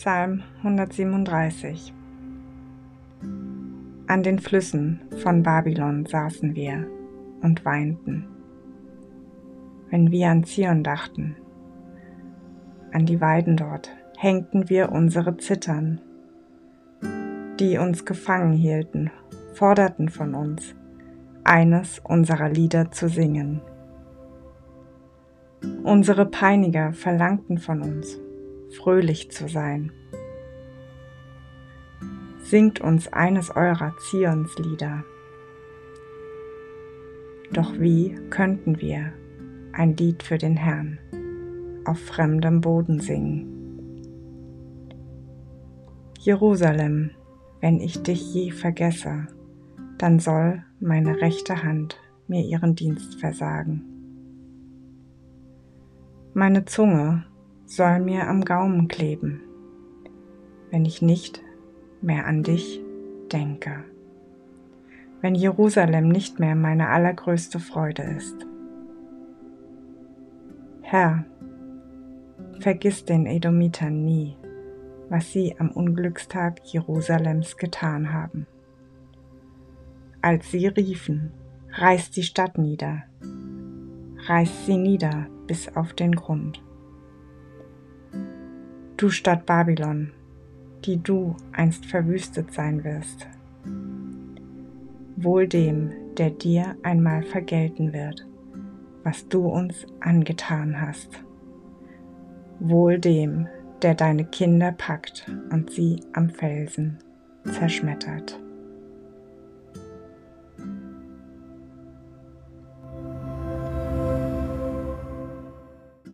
Psalm 137 An den Flüssen von Babylon saßen wir und weinten, wenn wir an Zion dachten, an die Weiden dort hängten wir unsere Zittern, die uns gefangen hielten, forderten von uns, eines unserer Lieder zu singen. Unsere Peiniger verlangten von uns, fröhlich zu sein. Singt uns eines eurer Zionslieder. Doch wie könnten wir ein Lied für den Herrn auf fremdem Boden singen? Jerusalem, wenn ich dich je vergesse, dann soll meine rechte Hand mir ihren Dienst versagen. Meine Zunge soll mir am Gaumen kleben, wenn ich nicht mehr an dich denke, wenn Jerusalem nicht mehr meine allergrößte Freude ist. Herr, vergiss den Edomitern nie, was sie am Unglückstag Jerusalems getan haben. Als sie riefen, reiß die Stadt nieder, reiß sie nieder bis auf den Grund. Du Stadt Babylon, die du einst verwüstet sein wirst. Wohl dem, der dir einmal vergelten wird, was du uns angetan hast. Wohl dem, der deine Kinder packt und sie am Felsen zerschmettert.